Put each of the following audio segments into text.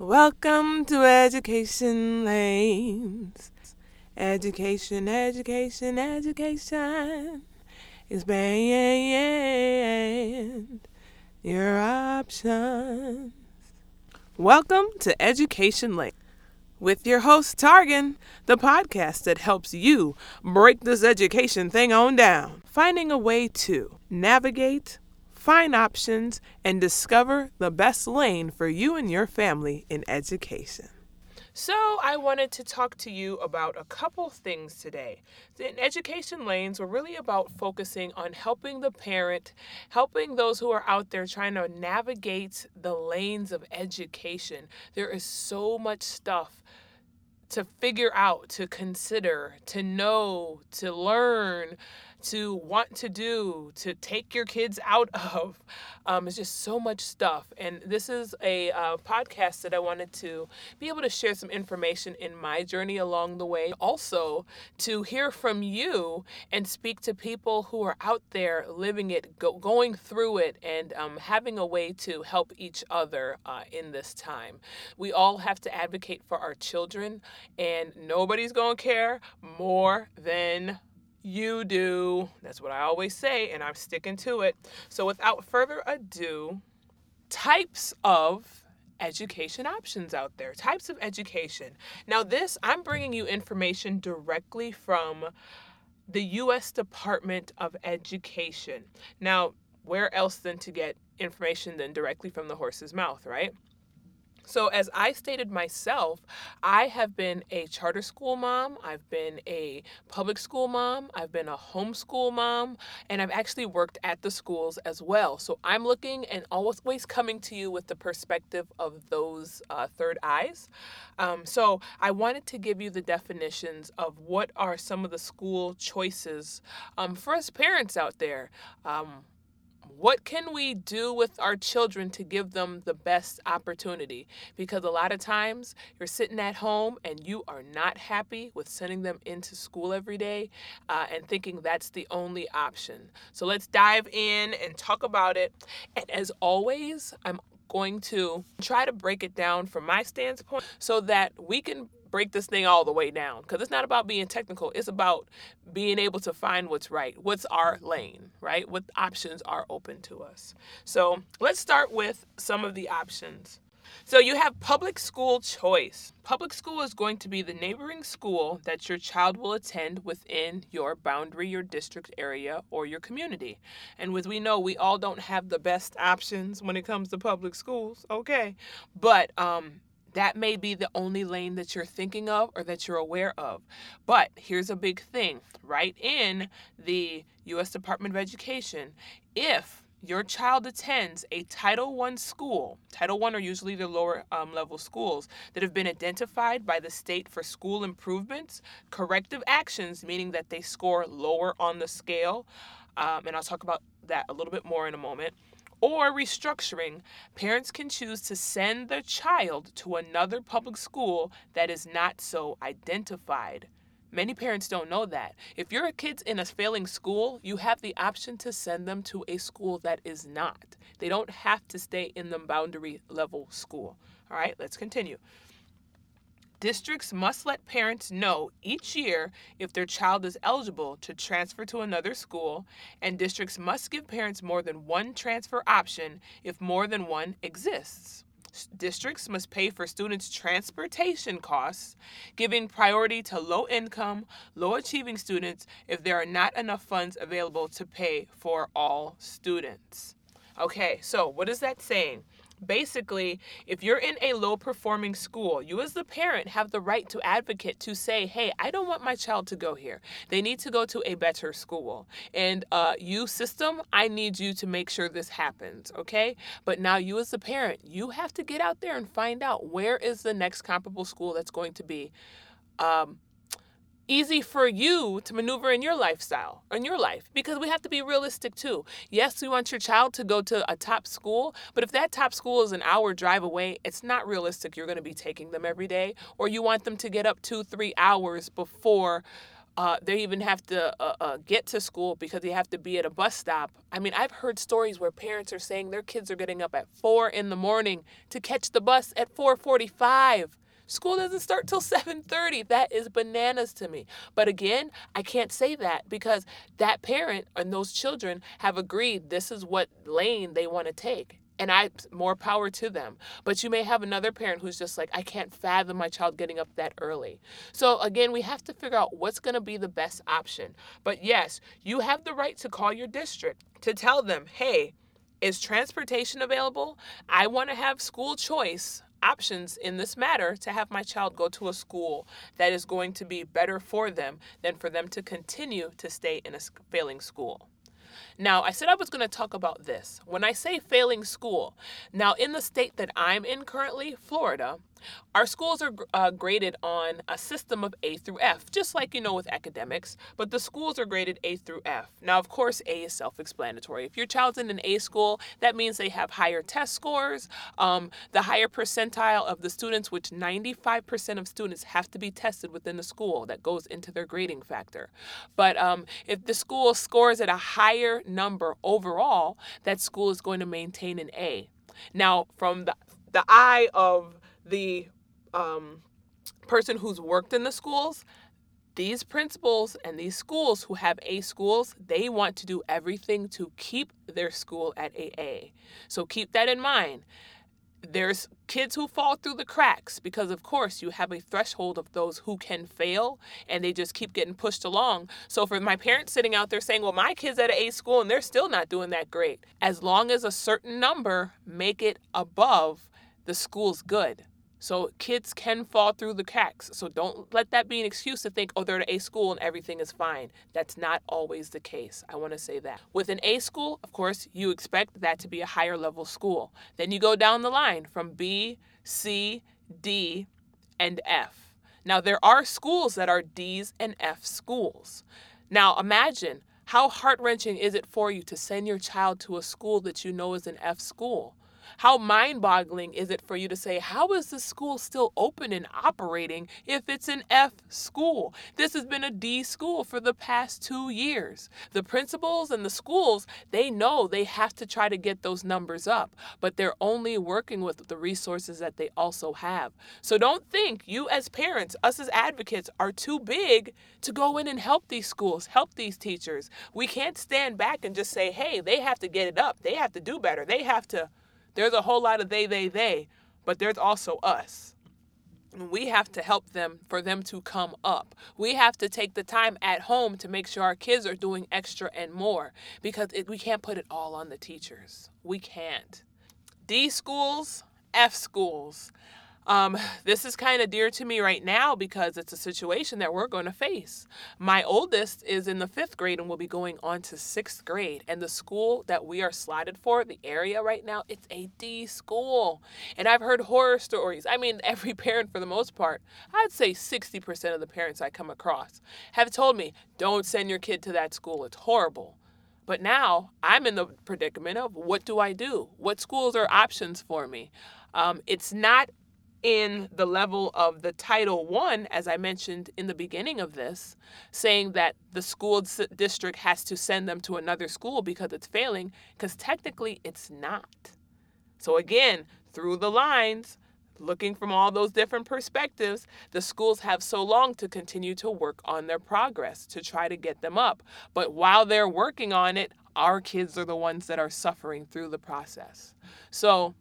Welcome to Education Lanes. Education, education, education. Expand your options. Welcome to Education Lane with your host Targan, the podcast that helps you break this education thing on down, finding a way to navigate find options, and discover the best lane for you and your family in education. So, I wanted to talk to you about a couple things today. In education lanes, we're really about focusing on helping the parent, helping those who are out there trying to navigate the lanes of education. There is so much stuff to figure out, to consider, to know, to learn to want to do, to take your kids out of. Um, it's just so much stuff. And this is a uh, podcast that I wanted to be able to share some information in my journey along the way. Also, to hear from you and speak to people who are out there living it, go, going through it, and um, having a way to help each other uh, in this time. We all have to advocate for our children, and nobody's going to care more than you do. That's what I always say, and I'm sticking to it. So, without further ado, types of education options out there, types of education. Now, this, I'm bringing you information directly from the U.S. Department of Education. Now, where else than to get information than directly from the horse's mouth, right? So, as I stated myself, I have been a charter school mom, I've been a public school mom, I've been a homeschool mom, and I've actually worked at the schools as well. So, I'm looking and always coming to you with the perspective of those uh, third eyes. Um, so, I wanted to give you the definitions of what are some of the school choices um, for us parents out there. Um, what can we do with our children to give them the best opportunity? Because a lot of times you're sitting at home and you are not happy with sending them into school every day uh, and thinking that's the only option. So let's dive in and talk about it. And as always, I'm going to try to break it down from my standpoint so that we can break this thing all the way down because it's not about being technical it's about being able to find what's right what's our lane right what options are open to us so let's start with some of the options so you have public school choice. Public school is going to be the neighboring school that your child will attend within your boundary, your district area, or your community. And as we know, we all don't have the best options when it comes to public schools, okay? But um, that may be the only lane that you're thinking of or that you're aware of. But here's a big thing right in the U.S. Department of Education, if your child attends a Title I school, Title I are usually the lower um, level schools that have been identified by the state for school improvements, corrective actions, meaning that they score lower on the scale, um, and I'll talk about that a little bit more in a moment or restructuring, parents can choose to send their child to another public school that is not so identified. Many parents don't know that. If your kid's in a failing school, you have the option to send them to a school that is not. They don't have to stay in the boundary level school. All right, let's continue. Districts must let parents know each year if their child is eligible to transfer to another school, and districts must give parents more than one transfer option if more than one exists. Districts must pay for students' transportation costs, giving priority to low income, low achieving students if there are not enough funds available to pay for all students. Okay, so what is that saying? Basically, if you're in a low performing school, you as the parent have the right to advocate to say, hey, I don't want my child to go here. They need to go to a better school. And uh, you, system, I need you to make sure this happens, okay? But now you as the parent, you have to get out there and find out where is the next comparable school that's going to be. Um, easy for you to maneuver in your lifestyle, in your life, because we have to be realistic too. Yes, we want your child to go to a top school, but if that top school is an hour drive away, it's not realistic you're going to be taking them every day, or you want them to get up two, three hours before Uh, they even have to uh, uh, get to school because they have to be at a bus stop. I mean, I've heard stories where parents are saying their kids are getting up at four in the morning to catch the bus at 4:45. School doesn't start till 7:30. That is bananas to me. But again, I can't say that because that parent and those children have agreed this is what lane they want to take. And I more power to them. But you may have another parent who's just like, I can't fathom my child getting up that early. So again, we have to figure out what's going to be the best option. But yes, you have the right to call your district to tell them, hey, is transportation available? I want to have school choice options in this matter to have my child go to a school that is going to be better for them than for them to continue to stay in a failing school. Now, I said I was going to talk about this. When I say failing school, now in the state that I'm in currently, Florida, our schools are uh, graded on a system of A through F, just like you know with academics, but the schools are graded A through F. Now, of course, A is self explanatory. If your child's in an A school, that means they have higher test scores, um, the higher percentile of the students, which 95% of students have to be tested within the school. That goes into their grading factor. But um, if the school scores at a higher number overall, that school is going to maintain an A. Now, from the, the eye of the um, person who's worked in the schools, these principals and these schools who have A schools, they want to do everything to keep their school at AA. So keep that in mind. There's kids who fall through the cracks because, of course, you have a threshold of those who can fail and they just keep getting pushed along. So, for my parents sitting out there saying, Well, my kid's at A school and they're still not doing that great, as long as a certain number make it above, the school's good. So kids can fall through the cracks. So don't let that be an excuse to think, oh, they're at A school and everything is fine. That's not always the case. I want to say that. With an A school, of course, you expect that to be a higher level school. Then you go down the line from B, C, D, and F. Now, there are schools that are D's and F schools. Now, imagine how heart wrenching is it for you to send your child to a school that you know is an F school? How mind boggling is it for you to say, How is the school still open and operating if it's an F school? This has been a D school for the past two years. The principals and the schools, they know they have to try to get those numbers up, but they're only working with the resources that they also have. So don't think you, as parents, us as advocates, are too big to go in and help these schools, help these teachers. We can't stand back and just say, hey, they have to get it up. They have to do better. They have to. There's a whole lot of they, they, they, but there's also us. We have to help them for them to come up. We have to take the time at home to make sure our kids are doing extra and more because it, we can't put it all on the teachers. We can't. D schools, F schools. Um, this is kind of dear to me right now because it's a situation that we're going to face. My oldest is in the fifth grade and will be going on to sixth grade. And the school that we are slotted for, the area right now, it's a D school. And I've heard horror stories. I mean, every parent, for the most part, I'd say 60% of the parents I come across have told me, don't send your kid to that school. It's horrible. But now I'm in the predicament of what do I do? What schools are options for me? Um, it's not in the level of the Title One, as I mentioned in the beginning of this, saying that the school district has to send them to another school because it's failing, because technically it's not. So, again, through the lines, looking from all those different perspectives, the schools have so long to continue to work on their progress to try to get them up. But while they're working on it, our kids are the ones that are suffering through the process. So,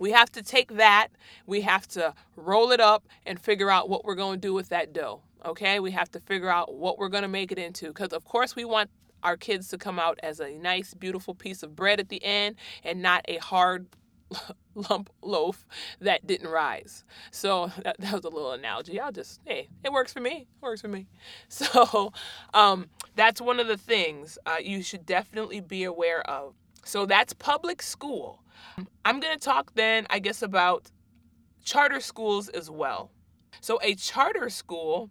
we have to take that, we have to roll it up and figure out what we're going to do with that dough. Okay? We have to figure out what we're going to make it into because, of course, we want our kids to come out as a nice, beautiful piece of bread at the end and not a hard lump loaf that didn't rise. So that, that, was a little analogy. I'll just, hey, it works for me. It works for me. So um, that's one of the things uh, you should definitely be aware of. So that's public school. I'm going to talk then, I guess, about charter schools as well. So, a charter school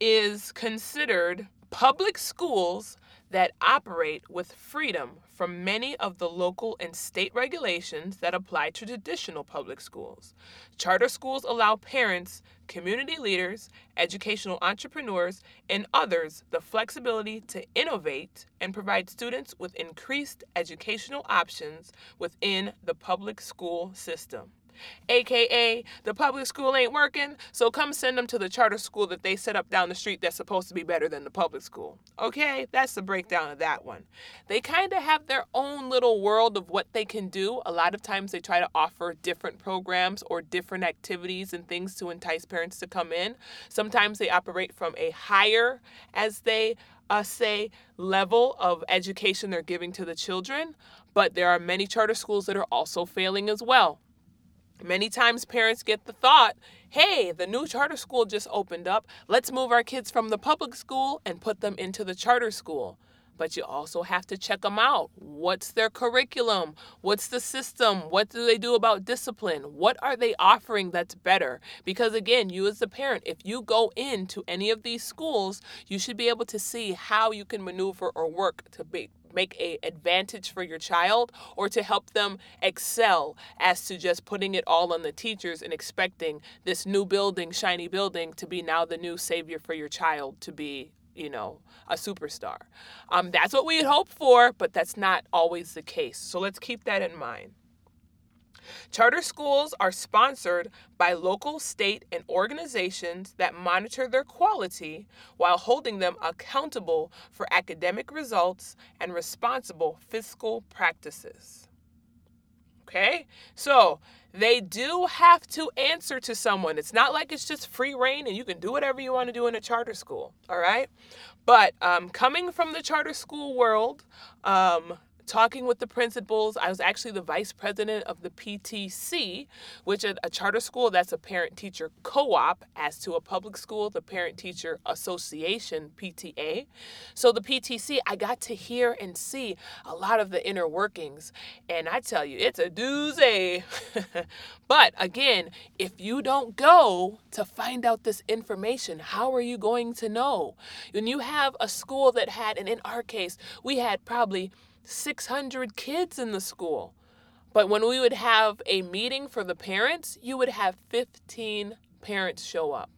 is considered public schools that operate with freedom from many of the local and state regulations that apply to traditional public schools. Charter schools allow parents, community leaders, educational entrepreneurs, and others the flexibility to innovate and provide students with increased educational options within the public school system aka the public school ain't working, so come send them to the charter school that they set up down the street that's supposed to be better than the public school. Okay, that's the breakdown of that one. They kind of have their own little world of what they can do. A lot of times they try to offer different programs or different activities and things to entice parents to come in. Sometimes they operate from a higher, as they uh, say, level of education they're giving to the children, but there are many charter schools that are also failing as well. Many times parents get the thought, hey, the new charter school just opened up. Let's move our kids from the public school and put them into the charter school. But you also have to check them out. What's their curriculum? What's the system? What do they do about discipline? What are they offering that's better? Because again, you as a parent, if you go into any of these schools, you should be able to see how you can maneuver or work to be, make a advantage for your child or to help them excel as to just putting it all on the teachers and expecting this new building shiny building to be now the new savior for your child to be you know a superstar. Um, that's what we had hoped for but that's not always the case. So let's keep that in mind. Charter schools are sponsored by local, state, and organizations that monitor their quality while holding them accountable for academic results and responsible fiscal practices. Okay? So, they do have to answer to someone. It's not like it's just free reign and you can do whatever you want to do in a charter school. All right? But um, coming from the charter school world, um, talking with the principals. I was actually the vice president of the PTC, which is a charter school that's a parent teacher co op, as to a public school, the Parent Teacher Association, PTA. So, the PTC, I got to hear and see a lot of the inner workings. And I tell you, it's a doozy. but again, if you don't go to find out this information, how are you going to know? When you have a school that had, and in our case, we had probably 600 kids in the school. But when we would have a meeting for the parents, you would have 15 parents show up.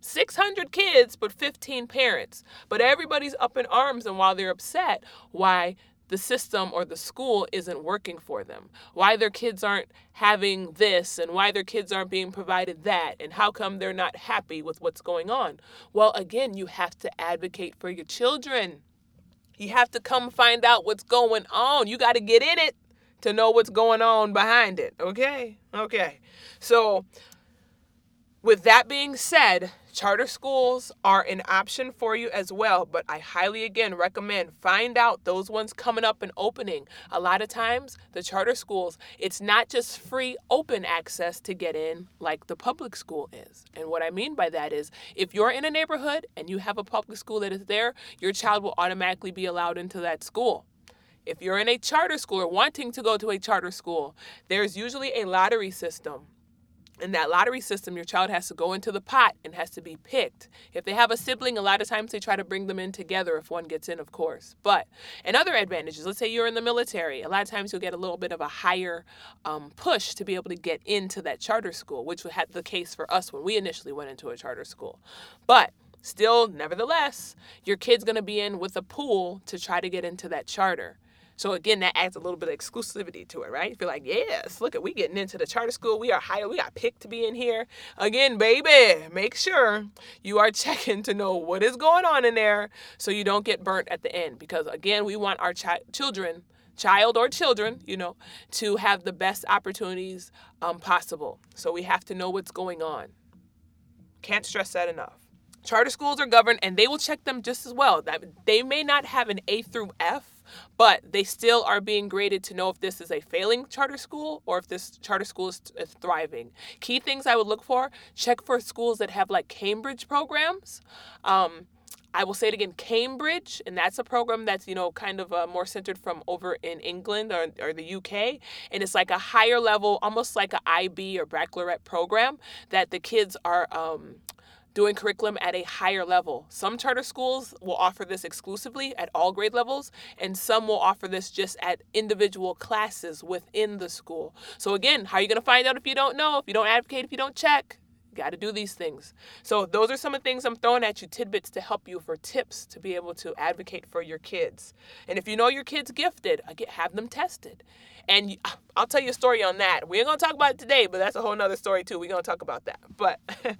600 kids, but 15 parents. But everybody's up in arms, and while they're upset, why the system or the school isn't working for them, why their kids aren't having this, and why their kids aren't being provided that, and how come they're not happy with what's going on. Well, again, you have to advocate for your children. You have to come find out what's going on. You got to get in it to know what's going on behind it. Okay? Okay. So, with that being said, charter schools are an option for you as well, but I highly again recommend find out those ones coming up and opening. A lot of times, the charter schools, it's not just free open access to get in like the public school is. And what I mean by that is if you're in a neighborhood and you have a public school that is there, your child will automatically be allowed into that school. If you're in a charter school or wanting to go to a charter school, there's usually a lottery system in that lottery system, your child has to go into the pot and has to be picked. If they have a sibling, a lot of times they try to bring them in together if one gets in, of course. But, and other advantages, let's say you're in the military, a lot of times you'll get a little bit of a higher um, push to be able to get into that charter school, which had the case for us when we initially went into a charter school. But, still, nevertheless, your kid's going to be in with a pool to try to get into that charter. So again, that adds a little bit of exclusivity to it, right? You feel like, yes, look at we getting into the charter school. We are hired. We got picked to be in here. Again, baby, make sure you are checking to know what is going on in there so you don't get burnt at the end. Because again, we want our chi- children, child or children, you know, to have the best opportunities um, possible. So we have to know what's going on. Can't stress that enough. Charter schools are governed and they will check them just as well. That they may not have an A through F but they still are being graded to know if this is a failing charter school or if this charter school is, is thriving. Key things I would look for check for schools that have like Cambridge programs. Um, I will say it again, Cambridge, and that's a program that's you know kind of uh, more centered from over in England or, or the UK, and it's like a higher level, almost like a IB or baccalaureate program that the kids are um, doing curriculum at a higher level. Some charter schools will offer this exclusively at all grade levels, and some will offer this just at individual classes within the school. So, again, how are you going to find out if you don't know, if you don't advocate, if you don't check? Got to do these things. So, those are some of the things I'm throwing at you tidbits to help you for tips to be able to advocate for your kids. And if you know your kid's gifted, have them tested. And I'll tell you a story on that. We ain't going to talk about it today, but that's a whole nother story, too. We're going to talk about that. But.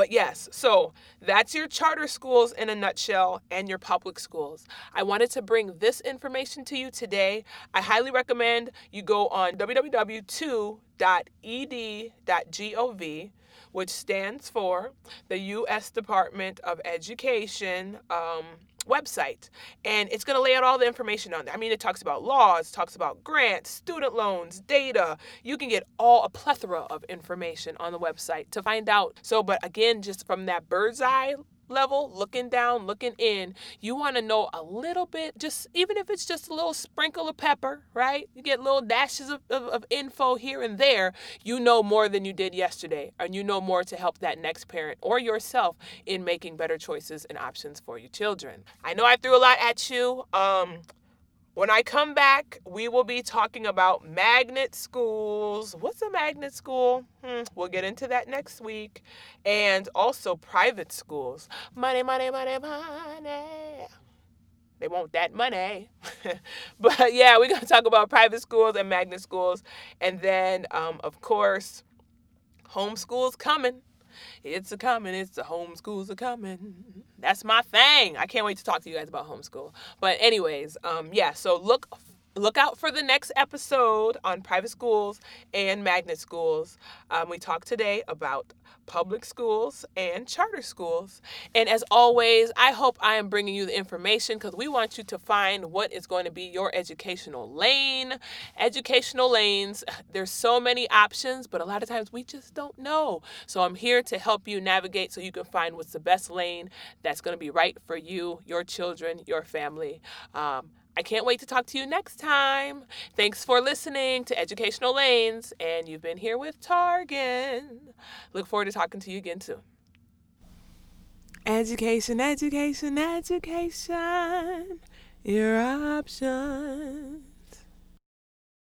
But yes, so that's your charter schools in a nutshell and your public schools. I wanted to bring this information to you today. I highly recommend you go on www.2.ed.gov which stands for the U.S. Department of Education. Um, website and it's going to lay out all the information on there. I mean, it talks about laws, talks about grants, student loans, data. You can get all a plethora of information on the website to find out. So, but again, just from that bird's eye level, looking down, looking in, you want to know a little bit, just even if it's just a little sprinkle of pepper, right? You get little dashes of, of, of, info here and there, you know more than you did yesterday, and you know more to help that next parent or yourself in making better choices and options for your children. I know I threw a lot at you. Um, when I come back, we will be talking about magnet schools. What's a magnet school? Hmm, we'll get into that next week. And also private schools. Money, money, money, money. They want that money. but yeah, we're going to talk about private schools and magnet schools. And then, um, of course, homeschool's coming. It's a coming, it's the homeschools are coming. That's my thing. I can't wait to talk to you guys about homeschool. But anyways, um, yeah, so look look out for the next episode on private schools and magnet schools. Um, we talked today about public schools and charter schools. And as always, I hope I am bringing you the information because we want you to find what is going to be your educational lane. Educational lanes, there's so many options, but a lot of times we just don't know. So I'm here to help you navigate so you can find what's the best lane that's going to be right for you, your children, your family. Um, I can't wait to talk to you next time. Thanks for listening to Educational Lanes, and you've been here with Targan. Look forward to talking to you again soon. Education, education, education. Your option.